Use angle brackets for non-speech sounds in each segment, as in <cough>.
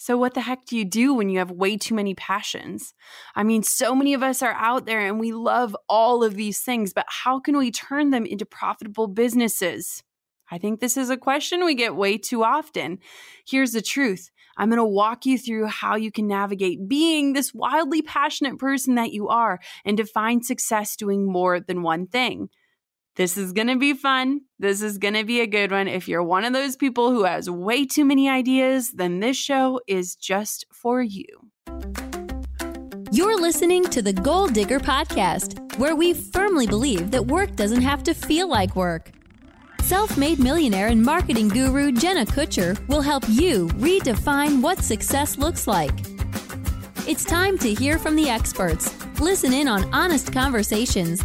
So, what the heck do you do when you have way too many passions? I mean, so many of us are out there and we love all of these things, but how can we turn them into profitable businesses? I think this is a question we get way too often. Here's the truth I'm going to walk you through how you can navigate being this wildly passionate person that you are and define success doing more than one thing. This is going to be fun. This is going to be a good one. If you're one of those people who has way too many ideas, then this show is just for you. You're listening to the Goal Digger Podcast, where we firmly believe that work doesn't have to feel like work. Self made millionaire and marketing guru Jenna Kutcher will help you redefine what success looks like. It's time to hear from the experts, listen in on honest conversations,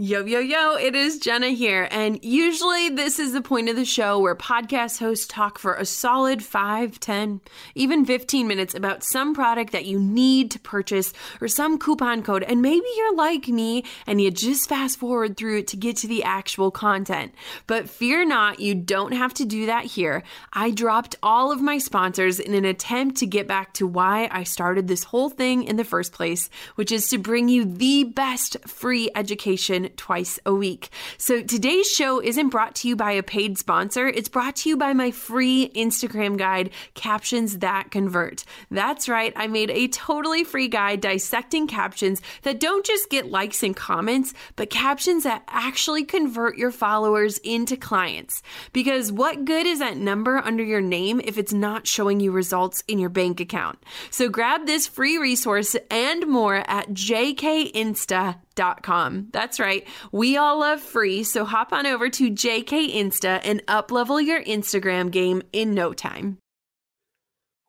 Yo, yo, yo, it is Jenna here. And usually, this is the point of the show where podcast hosts talk for a solid 5, 10, even 15 minutes about some product that you need to purchase or some coupon code. And maybe you're like me and you just fast forward through it to get to the actual content. But fear not, you don't have to do that here. I dropped all of my sponsors in an attempt to get back to why I started this whole thing in the first place, which is to bring you the best free education twice a week. So today's show isn't brought to you by a paid sponsor, it's brought to you by my free Instagram guide, Captions That Convert. That's right, I made a totally free guide dissecting captions that don't just get likes and comments, but captions that actually convert your followers into clients. Because what good is that number under your name if it's not showing you results in your bank account? So grab this free resource and more at jkinsta.com jkinsta.com. That's right. We all love free, so hop on over to JK Insta and uplevel your Instagram game in no time.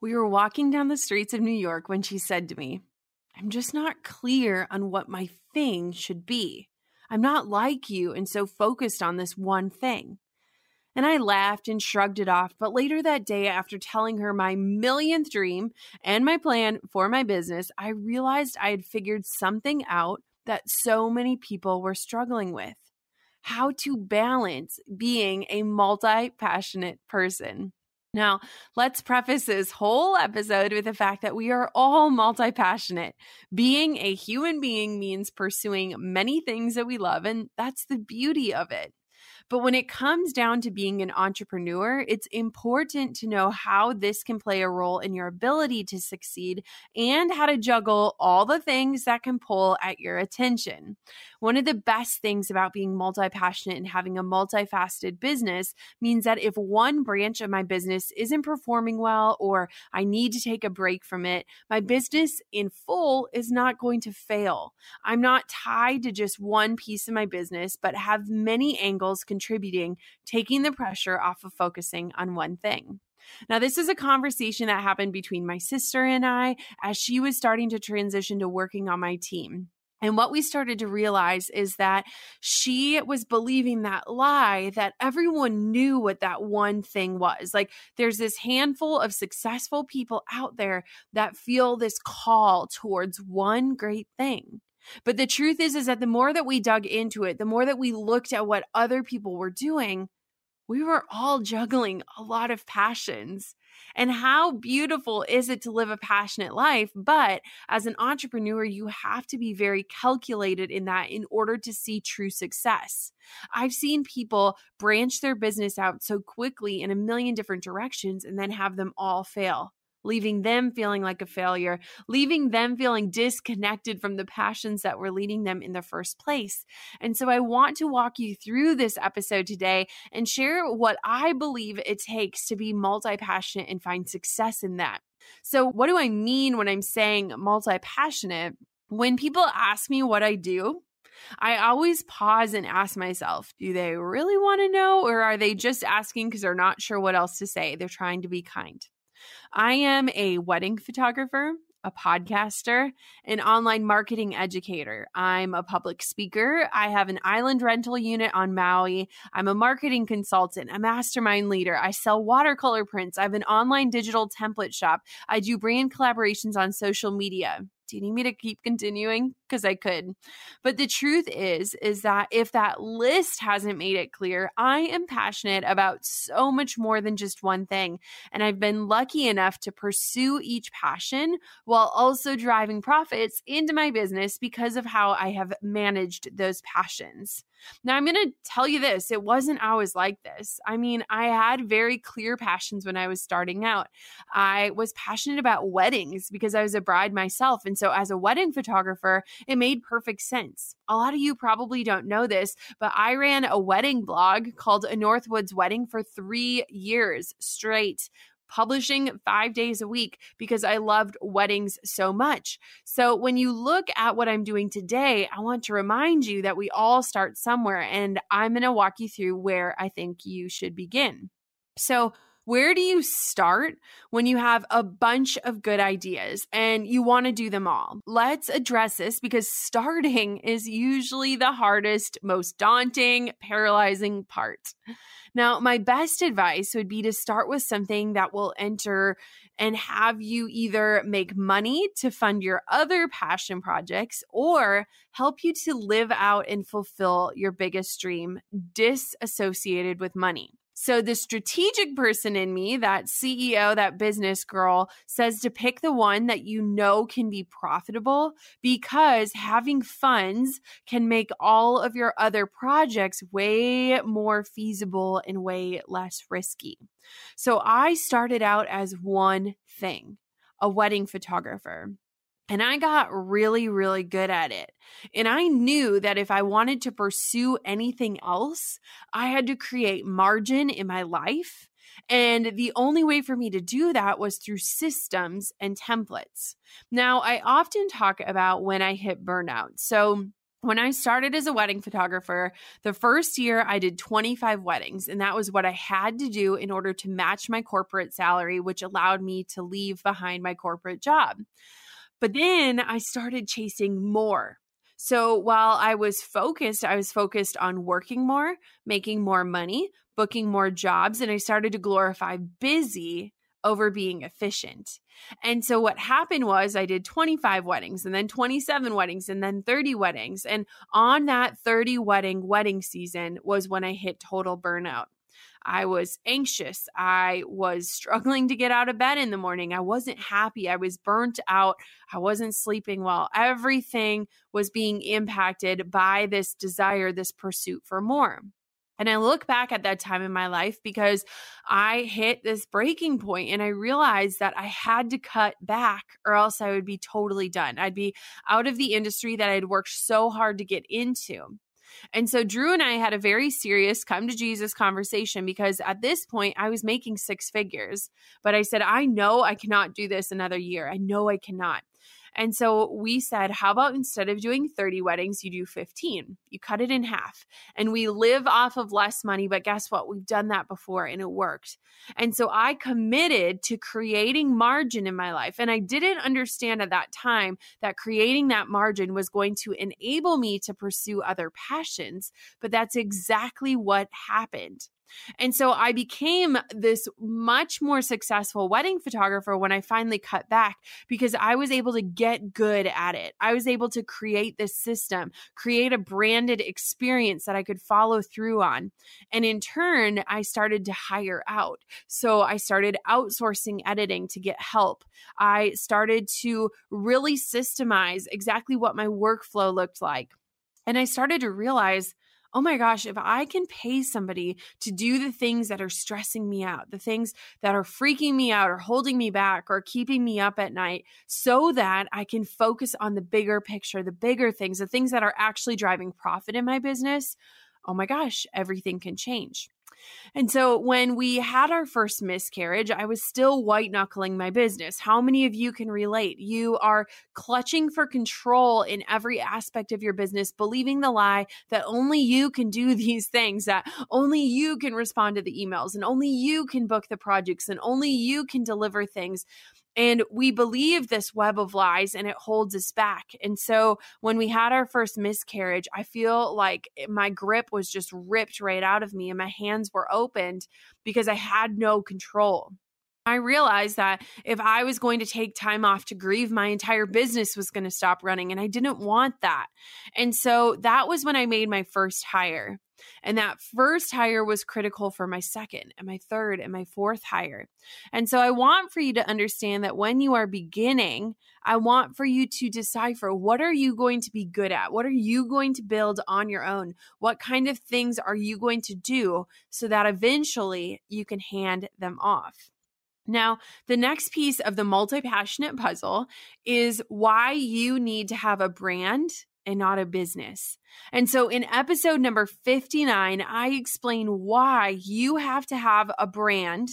We were walking down the streets of New York when she said to me, I'm just not clear on what my thing should be. I'm not like you and so focused on this one thing. And I laughed and shrugged it off. But later that day, after telling her my millionth dream and my plan for my business, I realized I had figured something out that so many people were struggling with how to balance being a multi passionate person. Now, let's preface this whole episode with the fact that we are all multi passionate. Being a human being means pursuing many things that we love, and that's the beauty of it. But when it comes down to being an entrepreneur, it's important to know how this can play a role in your ability to succeed and how to juggle all the things that can pull at your attention. One of the best things about being multi passionate and having a multifaceted business means that if one branch of my business isn't performing well or I need to take a break from it, my business in full is not going to fail. I'm not tied to just one piece of my business, but have many angles contributing, taking the pressure off of focusing on one thing. Now, this is a conversation that happened between my sister and I as she was starting to transition to working on my team. And what we started to realize is that she was believing that lie that everyone knew what that one thing was. Like there's this handful of successful people out there that feel this call towards one great thing. But the truth is is that the more that we dug into it, the more that we looked at what other people were doing, we were all juggling a lot of passions. And how beautiful is it to live a passionate life? But as an entrepreneur, you have to be very calculated in that in order to see true success. I've seen people branch their business out so quickly in a million different directions and then have them all fail leaving them feeling like a failure, leaving them feeling disconnected from the passions that were leading them in the first place. And so I want to walk you through this episode today and share what I believe it takes to be multi passionate and find success in that. So, what do I mean when I'm saying multi passionate? When people ask me what I do, I always pause and ask myself, do they really want to know, or are they just asking because they're not sure what else to say? They're trying to be kind. I am a wedding photographer, a podcaster, an online marketing educator. I'm a public speaker. I have an island rental unit on Maui. I'm a marketing consultant, a mastermind leader. I sell watercolor prints. I have an online digital template shop. I do brand collaborations on social media do you need me to keep continuing? Because i could. But the truth is is that if that list hasn't made it clear i am passionate about so much more than just one thing and i've been lucky enough to pursue each passion while also driving profits into my business because of how i have managed those passions now, I'm going to tell you this it wasn't always like this. I mean, I had very clear passions when I was starting out. I was passionate about weddings because I was a bride myself. And so, as a wedding photographer, it made perfect sense. A lot of you probably don't know this, but I ran a wedding blog called A Northwoods Wedding for three years straight publishing five days a week because I loved weddings so much. So when you look at what I'm doing today, I want to remind you that we all start somewhere, and I'm going to walk you through where I think you should begin. So, where do you start when you have a bunch of good ideas and you want to do them all? Let's address this because starting <laughs> is usually the hardest, most daunting, paralyzing part. Now, my best advice would be to start with something that will enter and have you either make money to fund your other passion projects or help you to live out and fulfill your biggest dream disassociated with money. So the strategic person in me, that CEO, that business girl, says to pick the one that you know can be profitable because having funds can make all of your other projects way more feasible and way less risky. So I started out as one thing, a wedding photographer. And I got really, really good at it. And I knew that if I wanted to pursue anything else, I had to create margin in my life. And the only way for me to do that was through systems and templates. Now, I often talk about when I hit burnout. So, when I started as a wedding photographer, the first year I did 25 weddings, and that was what I had to do in order to match my corporate salary, which allowed me to leave behind my corporate job. But then I started chasing more. So while I was focused, I was focused on working more, making more money, booking more jobs, and I started to glorify busy over being efficient. And so what happened was I did 25 weddings and then 27 weddings and then 30 weddings. And on that 30 wedding wedding season was when I hit total burnout. I was anxious. I was struggling to get out of bed in the morning. I wasn't happy. I was burnt out. I wasn't sleeping well. Everything was being impacted by this desire, this pursuit for more. And I look back at that time in my life because I hit this breaking point and I realized that I had to cut back or else I would be totally done. I'd be out of the industry that I'd worked so hard to get into. And so Drew and I had a very serious come to Jesus conversation because at this point I was making six figures. But I said, I know I cannot do this another year. I know I cannot. And so we said, how about instead of doing 30 weddings, you do 15? You cut it in half. And we live off of less money. But guess what? We've done that before and it worked. And so I committed to creating margin in my life. And I didn't understand at that time that creating that margin was going to enable me to pursue other passions. But that's exactly what happened. And so I became this much more successful wedding photographer when I finally cut back because I was able to get good at it. I was able to create this system, create a branded experience that I could follow through on. And in turn, I started to hire out. So I started outsourcing editing to get help. I started to really systemize exactly what my workflow looked like. And I started to realize oh my gosh, if I can pay somebody to do the things that are stressing me out, the things that are freaking me out or holding me back or keeping me up at night, so that I can focus on the bigger picture, the bigger things, the things that are actually driving profit in my business, oh my gosh, everything can change. And so when we had our first miscarriage, I was still white knuckling my business. How many of you can relate? You are clutching for control in every aspect of your business, believing the lie that only you can do <laughs> these things, that only you can respond to the emails, and only you can book the projects, and only you can deliver things. And we believe this web of lies and it holds us back. And so when we had our first miscarriage, I feel like my grip was just ripped right out of me and my hands were opened because I had no control. I realized that if I was going to take time off to grieve, my entire business was going to stop running. And I didn't want that. And so that was when I made my first hire. And that first hire was critical for my second and my third and my fourth hire. And so I want for you to understand that when you are beginning, I want for you to decipher what are you going to be good at? What are you going to build on your own? What kind of things are you going to do so that eventually you can hand them off? Now, the next piece of the multi passionate puzzle is why you need to have a brand and not a business. And so in episode number 59, I explain why you have to have a brand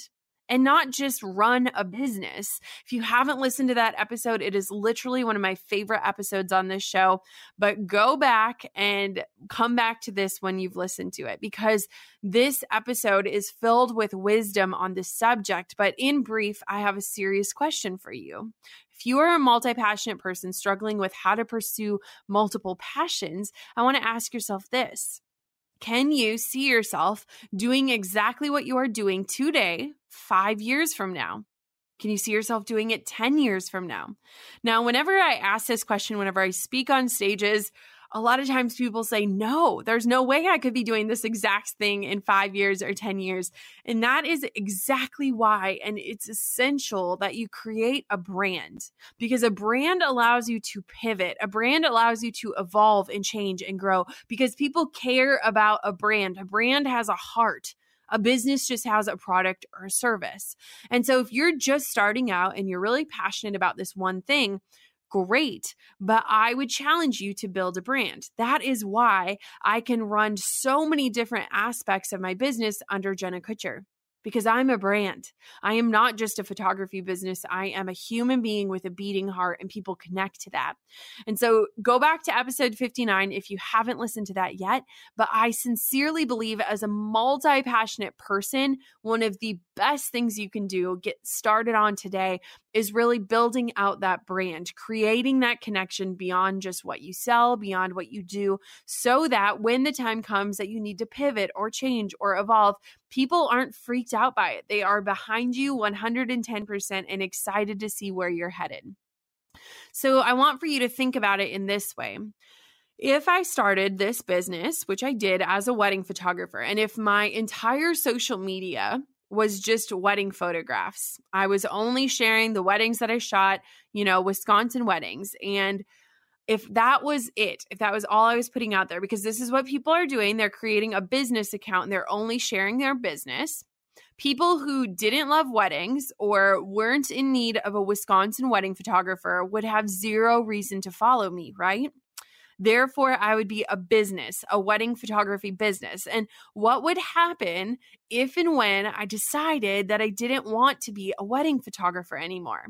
and not just run a business. If you haven't listened to that episode, it is literally one of my favorite episodes on this show. But go back and come back to this when you've listened to it because this episode is filled with wisdom on this subject. But in brief, I have a serious question for you. If you are a multi passionate person struggling with how to pursue multiple passions, I want to ask yourself this Can you see yourself doing exactly what you are doing today, five years from now? Can you see yourself doing it 10 years from now? Now, whenever I ask this question, whenever I speak on stages, a lot of times people say, no, there's no way I could be doing this exact thing in five years or 10 years. And that is exactly why. And it's essential that you create a brand because a brand allows you to pivot, a brand allows you to evolve and change and grow because people care about a brand. A brand has a heart. A business just has a product or a service. And so if you're just starting out and you're really passionate about this one thing, great, but I would challenge you to build a brand. That is why I can run so many different aspects of my business under Jenna Kutcher because I'm a brand. I am not just a photography business. I am a human being with a beating heart, and people connect to that. And so go back to episode 59 if you haven't listened to that yet. But I sincerely believe, as a multi passionate person, one of the best things you can do, get started on today, is really building out that brand, creating that connection beyond just what you sell, beyond what you do, so that when the time comes that you need to pivot or change or evolve, people aren't freaked out by it. They are behind you 110% and excited to see where you're headed. So I want for you to think about it in this way. If I started this business, which I did as a wedding photographer, and if my entire social media was just wedding photographs. I was only sharing the weddings that I shot, you know, Wisconsin weddings. And if that was it, if that was all I was putting out there, because this is what people are doing, they're creating a business account and they're only sharing their business. People who didn't love weddings or weren't in need of a Wisconsin wedding photographer would have zero reason to follow me, right? Therefore, I would be a business, a wedding photography business. And what would happen if and when I decided that I didn't want to be a wedding photographer anymore?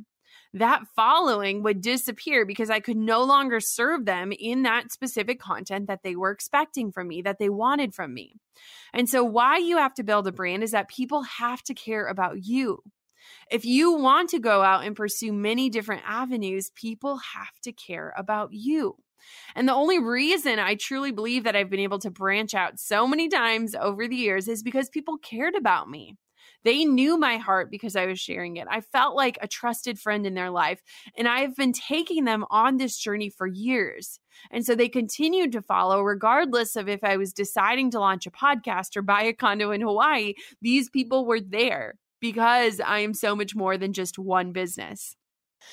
that following would disappear because I could no longer serve them in that specific content that they were expecting from me, that they wanted from me. And so, why you have to build a brand is that people have to care about you. If you want to go out and pursue many different avenues, people have to care about you. And the only reason I truly believe that I've been able to branch out so many times over the years is because people cared about me. They knew my heart because I was sharing it. I felt like a trusted friend in their life, and I've been taking them on this journey for years. And so they continued to follow, regardless of if I was deciding to launch a podcast or buy a condo in Hawaii. These people were there because I am so much more than just one business.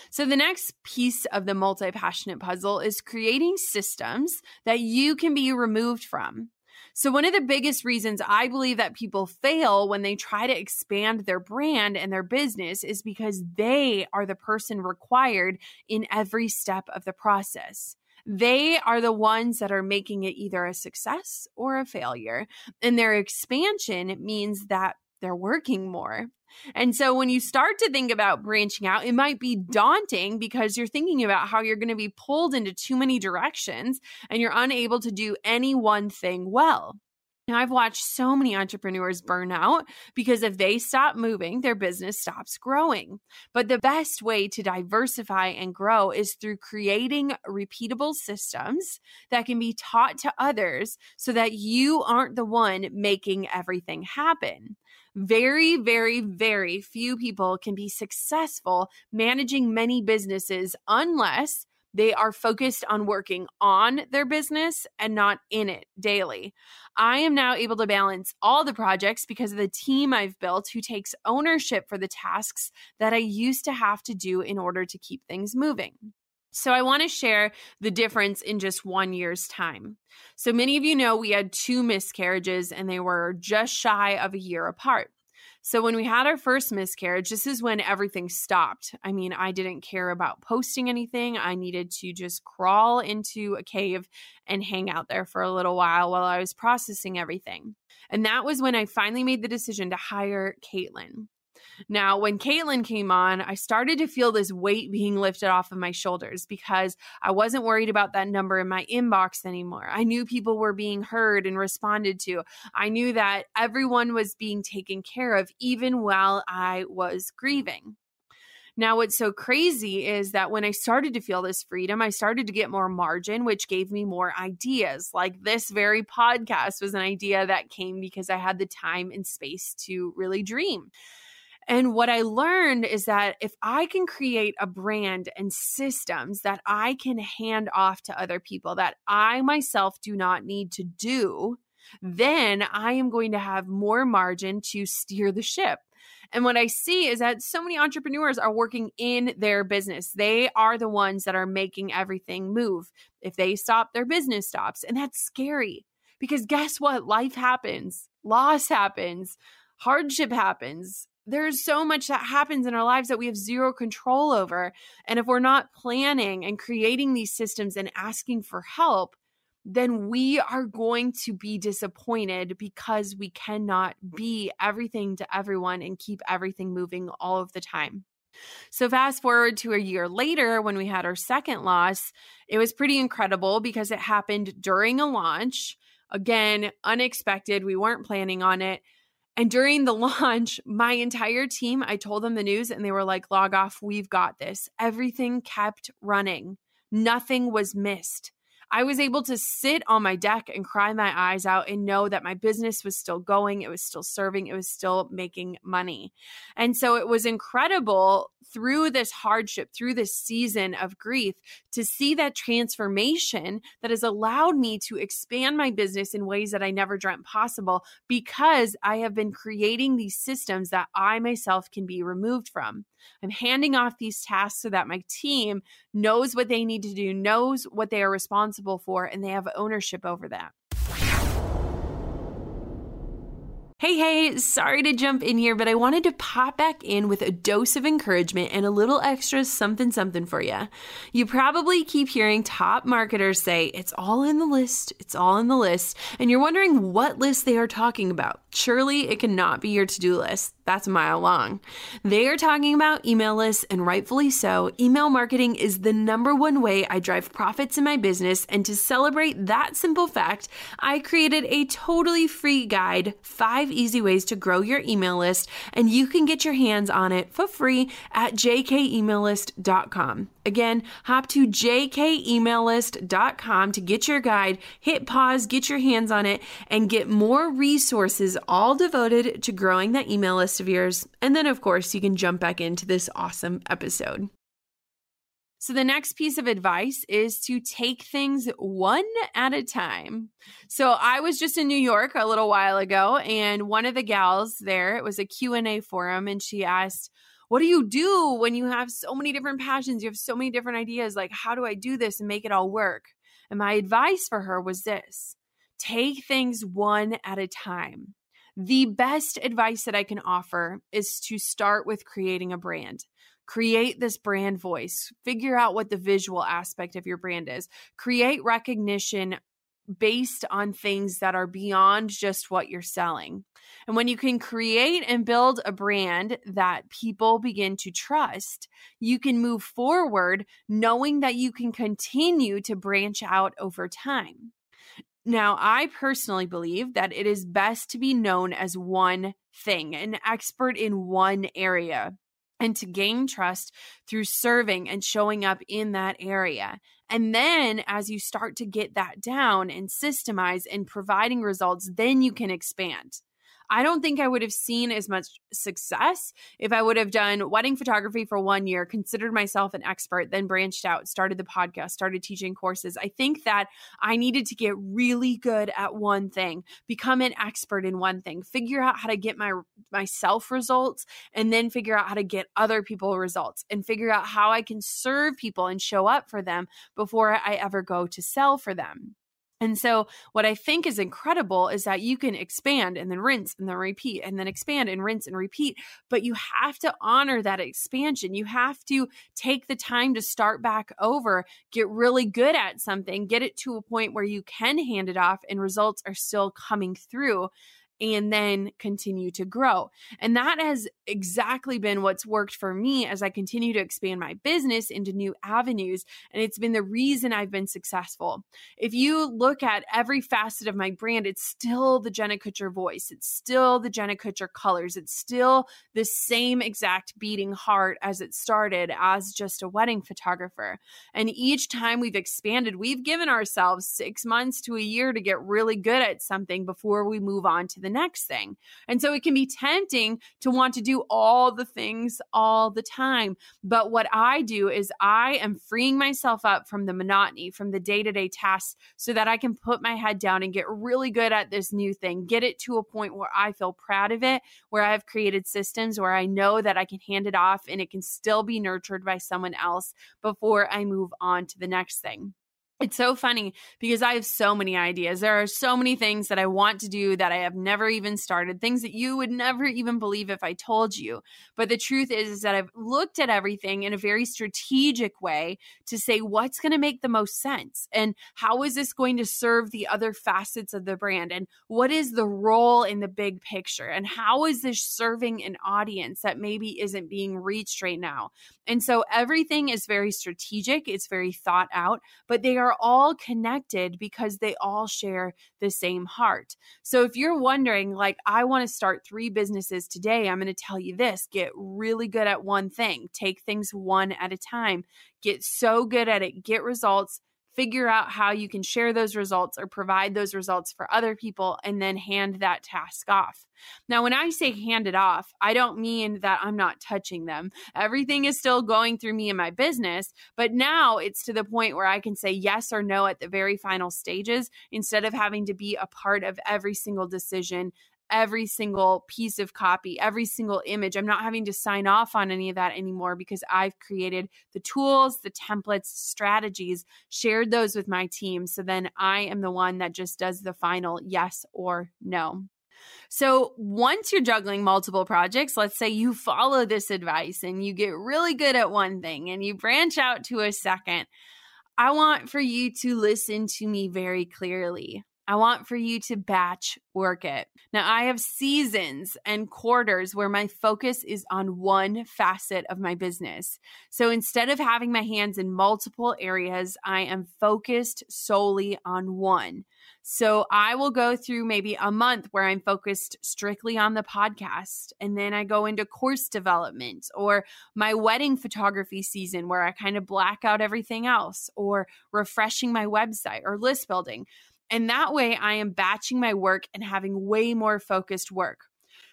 So, the next piece of the multi passionate puzzle is creating systems that you can be removed from. So, one of the biggest reasons I believe that people fail when they try to expand their brand and their business is because they are the person required in every step of the process. They are the ones that are making it either a success or a failure. And their expansion means that they're working more. And so when you start to think about branching out, it might be daunting because you're thinking about how you're going to be pulled into too many directions and you're unable to do any one thing well. Now, I've watched so many entrepreneurs burn out because if they stop moving, their business stops growing. But the best way to diversify and grow is through creating repeatable systems that can be taught to others so that you aren't the one making everything happen. Very, very, very few people can be successful managing many businesses unless they are focused on working on their business and not in it daily. I am now able to balance all the projects because of the team I've built who takes ownership for the tasks that I used to have to do in order to keep things moving. So, I want to share the difference in just one year's time. So, many of you know we had two miscarriages and they were just shy of a year apart. So when we had our first miscarriage, this is when everything stopped. I mean, I didn't care about posting anything. I needed to just crawl into a cave and hang out there for a little while while I was processing everything. And that was when I finally made the decision to hire Caitlin. Now, when Caitlin came on, I started to feel this weight being lifted off of my shoulders because I wasn't worried about that number in my inbox anymore. I knew people were being heard and responded to. I knew that everyone was being taken care of, even while I was grieving. Now, what's so crazy is that when I started to feel this freedom, I started to get more margin, which gave me more ideas. Like this very podcast was an idea that came because I had the time and space to really dream. And what I learned is that if I can create a brand and systems that I can hand off to other people that I myself do not need to do, then I am going to have more margin to steer the ship. And what I see is that so many entrepreneurs are working in their business. They are the ones that are making everything move. If they stop, their business stops. And that's scary because guess what? Life happens, loss happens, hardship happens there's so much that happens in our lives that we have zero control over. And if we're not planning and creating these systems and asking for help, then we are going to be disappointed because we cannot be everything to everyone and keep everything moving all of the time. So, fast forward to a year later when we had our second loss, it was pretty incredible because it happened during a launch. Again, unexpected. We weren't planning on it. And during the <laughs> launch, my entire team, I told them the news and they were like, log off, we've got this. Everything kept running, nothing was missed. I was able to sit on my deck and cry my eyes out and know that my business was still going, it was still serving, it was still making money. And so it was incredible through this hardship, through this season of grief, to see that transformation that has allowed me to expand my business in ways that I never dreamt possible because I have been creating these systems that I myself can be removed from. I'm handing off these tasks so that my team knows what they need to do, knows what they are responsible for, and they have ownership over that. Hey, hey, sorry to jump in here, but I wanted to pop back in with a dose of encouragement and a little extra something something for you. You probably keep hearing top marketers say, it's all in the list, it's all in the list, and you're wondering what list they are talking about. Surely it cannot be your to do list. That's a mile long. They are talking about email lists, and rightfully so. Email marketing is the number one way I drive profits in my business. And to celebrate that simple fact, I created a totally free guide five easy ways to grow your email list. And you can get your hands on it for free at jkemaillist.com. Again, hop to jkemaillist.com to get your guide, hit pause, get your hands on it, and get more resources all devoted to growing that email list of yours. And then, of course, you can jump back into this awesome episode. So, the next piece of advice is to take things one at a time. So, I was just in New York a little while ago, and one of the gals there, it was a Q&A forum, and she asked, what do you do when you have so many different passions? You have so many different ideas. Like, how do I do this and make it all work? And my advice for her was this take things one at a time. The best advice that I can offer is to start with creating a brand. Create this brand voice. Figure out what the visual aspect of your brand is. Create recognition based on things that are beyond just what you're selling. And when you can create and build a brand that people begin to trust, you can move forward knowing that you can continue to branch out over time. Now, I personally believe that it is best to be known as one thing, an expert in one area, and to gain trust through serving and showing up in that area. And then as you start to get that down and systemize and providing results, then you can expand. I don't think I would have seen as much success if I would have done wedding photography for one year, considered myself an expert, then branched out, started the podcast, started teaching courses. I think that I needed to get really good at one thing, become an expert in one thing, figure out how to get my myself results, and then figure out how to get other people results and figure out how I can serve people and show up for them before I ever go to sell for them. And so, what I think is incredible is that you can expand and then rinse and then repeat and then expand and rinse and repeat. But you have to honor that expansion. You have to take the time to start back over, get really good at something, get it to a point where you can hand it off and results are still coming through and then continue to grow. And that has exactly been what's worked for me as I continue to expand my business into new avenues. And it's been the reason I've been successful. If you look at every facet of my brand, it's still the Jenna Kutcher voice, it's still the Jenna Kutcher colors, it's still the same exact beating heart as it started as just a wedding photographer. And each time we've expanded, we've given ourselves six months to a year to get really good at something before we move on to the next thing. And so it can be tempting to want to do all the things all the time. But what I do is I am freeing myself up from the monotony, from the day to day tasks, so that I can put my head down and get really good at this new thing, get it to a point where I feel proud of it, where I've created systems where I know that I can hand it off and it can still be nurtured by someone else before I move on to the next thing. It's so funny because I have so many ideas. There are so many things that I want to do that I have never even started, things that you would never even believe if I told you. But the truth is, is that I've looked at everything in a very strategic way to say what's going to make the most sense and how is this going to serve the other facets of the brand and what is the role in the big picture and how is this serving an audience that maybe isn't being reached right now. And so everything is very strategic, it's very thought out, but they are all connected because they all share the same heart. So if you're wondering, like, I want to start three businesses today, I'm going to tell you this get really good at one thing, take things one at a time, get so good at it, get results figure out how you can share those results or provide those results for other people, and then hand that task off. Now, when I say hand it off, I don't mean that I'm not touching them. Everything is still going through me in my business, but now it's to the point where I can say yes or no at the very final stages instead of having to be a part of every single decision every single piece of copy, every single image. I'm not having to sign off on any of that anymore because I've created the tools, the templates, strategies, shared those with my team. So then I am the one that just does the final yes or no. So, once you're juggling multiple projects, let's say you follow this advice and you get really good at one thing and you branch out to a second, I want for you to listen to me very clearly. I want for you to batch work it. Now, I have seasons and quarters where my focus is on one facet of my business. So instead of having my hands in multiple areas, I am focused solely on one. So I will go through maybe a month where I'm focused strictly on the podcast. And then I go into course development or my wedding photography season where I kind of black out everything else or refreshing my website or list building. And that way I am batching my work and having way more focused work.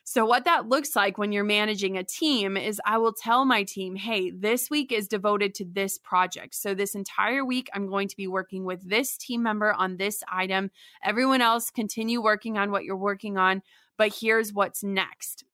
So, what that looks like when you're managing a team is I will tell my team, hey, this week is devoted to this project. So, this entire week, I'm going to be working with this team member on this item. Everyone else, continue working on what you're working on, but here's what's next.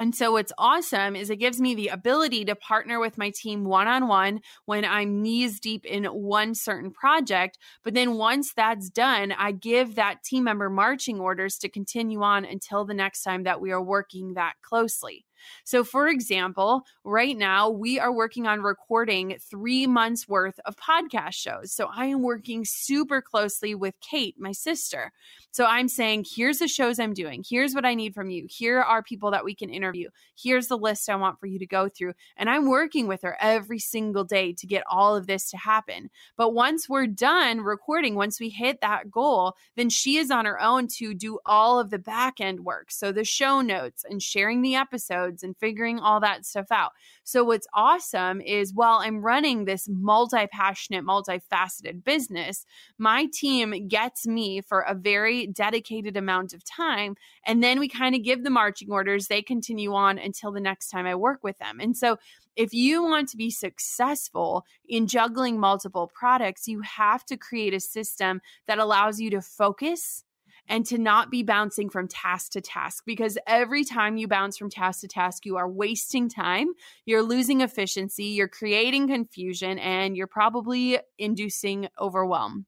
And so what's awesome is it gives me the ability to partner with my team one on one when I'm knees deep in one certain project. But then once that's done, I give that team member marching orders to continue on until the next time that we are working that closely. So, for example, right now we are working on recording three months worth of podcast shows. So, I am working super closely with Kate, my sister. So, I'm saying, here's the shows I'm doing. Here's what I need from you. Here are people that we can interview. Here's the list I want for you to go through. And I'm working with her every single day to get all of this to happen. But once we're done recording, once we hit that goal, then she is on her own to do all of the back end work. So, the show notes and sharing the episodes and figuring all that stuff out. So, what's awesome is while I'm running this multi passionate, multifaceted business, my team gets me for a very dedicated amount of time. And then we kind of give the marching orders. They continue on until the next time I work with them. And so, if you want to be successful in juggling multiple products, you have to create a system that allows you to focus and to not be bouncing from task to task because every time you bounce from task to task, you are wasting time, you're losing efficiency, you're creating confusion, and you're probably inducing overwhelm.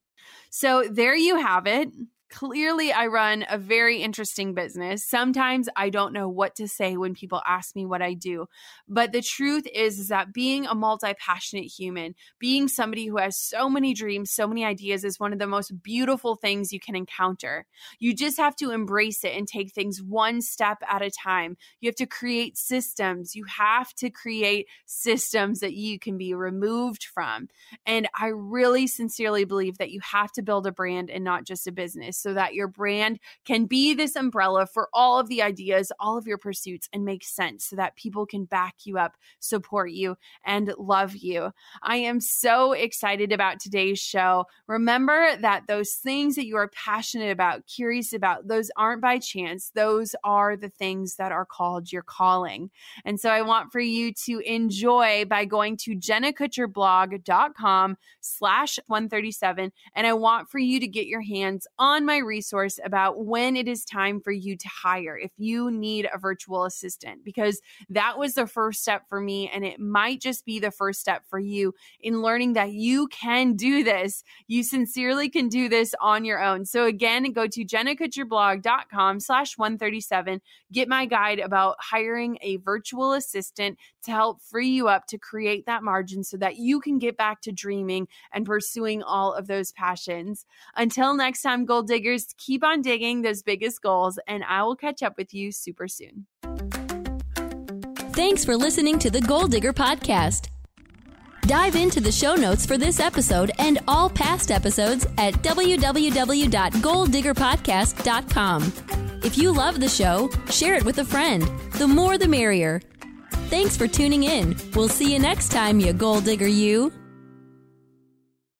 So, there you have it. Clearly, I run a very interesting business. Sometimes I don't know what to say when people ask me what I do. But the truth is, is that being a multi passionate human, being somebody who has so many dreams, so many ideas, is one of the most beautiful things you can encounter. You just have to embrace it and take things one step at a time. You have to create systems. You have to create systems that you can be removed from. And I really sincerely believe that you have to build a brand and not just a business so that your brand can be this umbrella for all of the ideas, all of your pursuits, and make sense so that people can back you up, support you, and love you. I am so excited about today's show. Remember that those things that you are passionate about, curious about, those aren't by chance. Those are the things that are called your calling. And so I want for you to enjoy by going to jennakutcherblog.com slash 137. And I want for you to get your hands on my resource about when it is time for you to hire if you need a virtual assistant, because that was the first step for me. And it might just be the first step for you in learning that you can do this. You sincerely can do this on your own. So again, go to jennakutcherblog.com slash 137. Get my guide about hiring a virtual assistant to help free you up to create that margin so that you can get back to dreaming and pursuing all of those passions. Until next time, Goal diggers, keep on digging those biggest goals, and I will catch up with you super soon. Thanks for listening to the Goal Digger Podcast. Dive into the show notes for this episode and all past episodes at www.goaldiggerpodcast.com. If you love the show, share it with a friend. The more the merrier. Thanks for tuning in. We'll see you next time, you goal digger, you.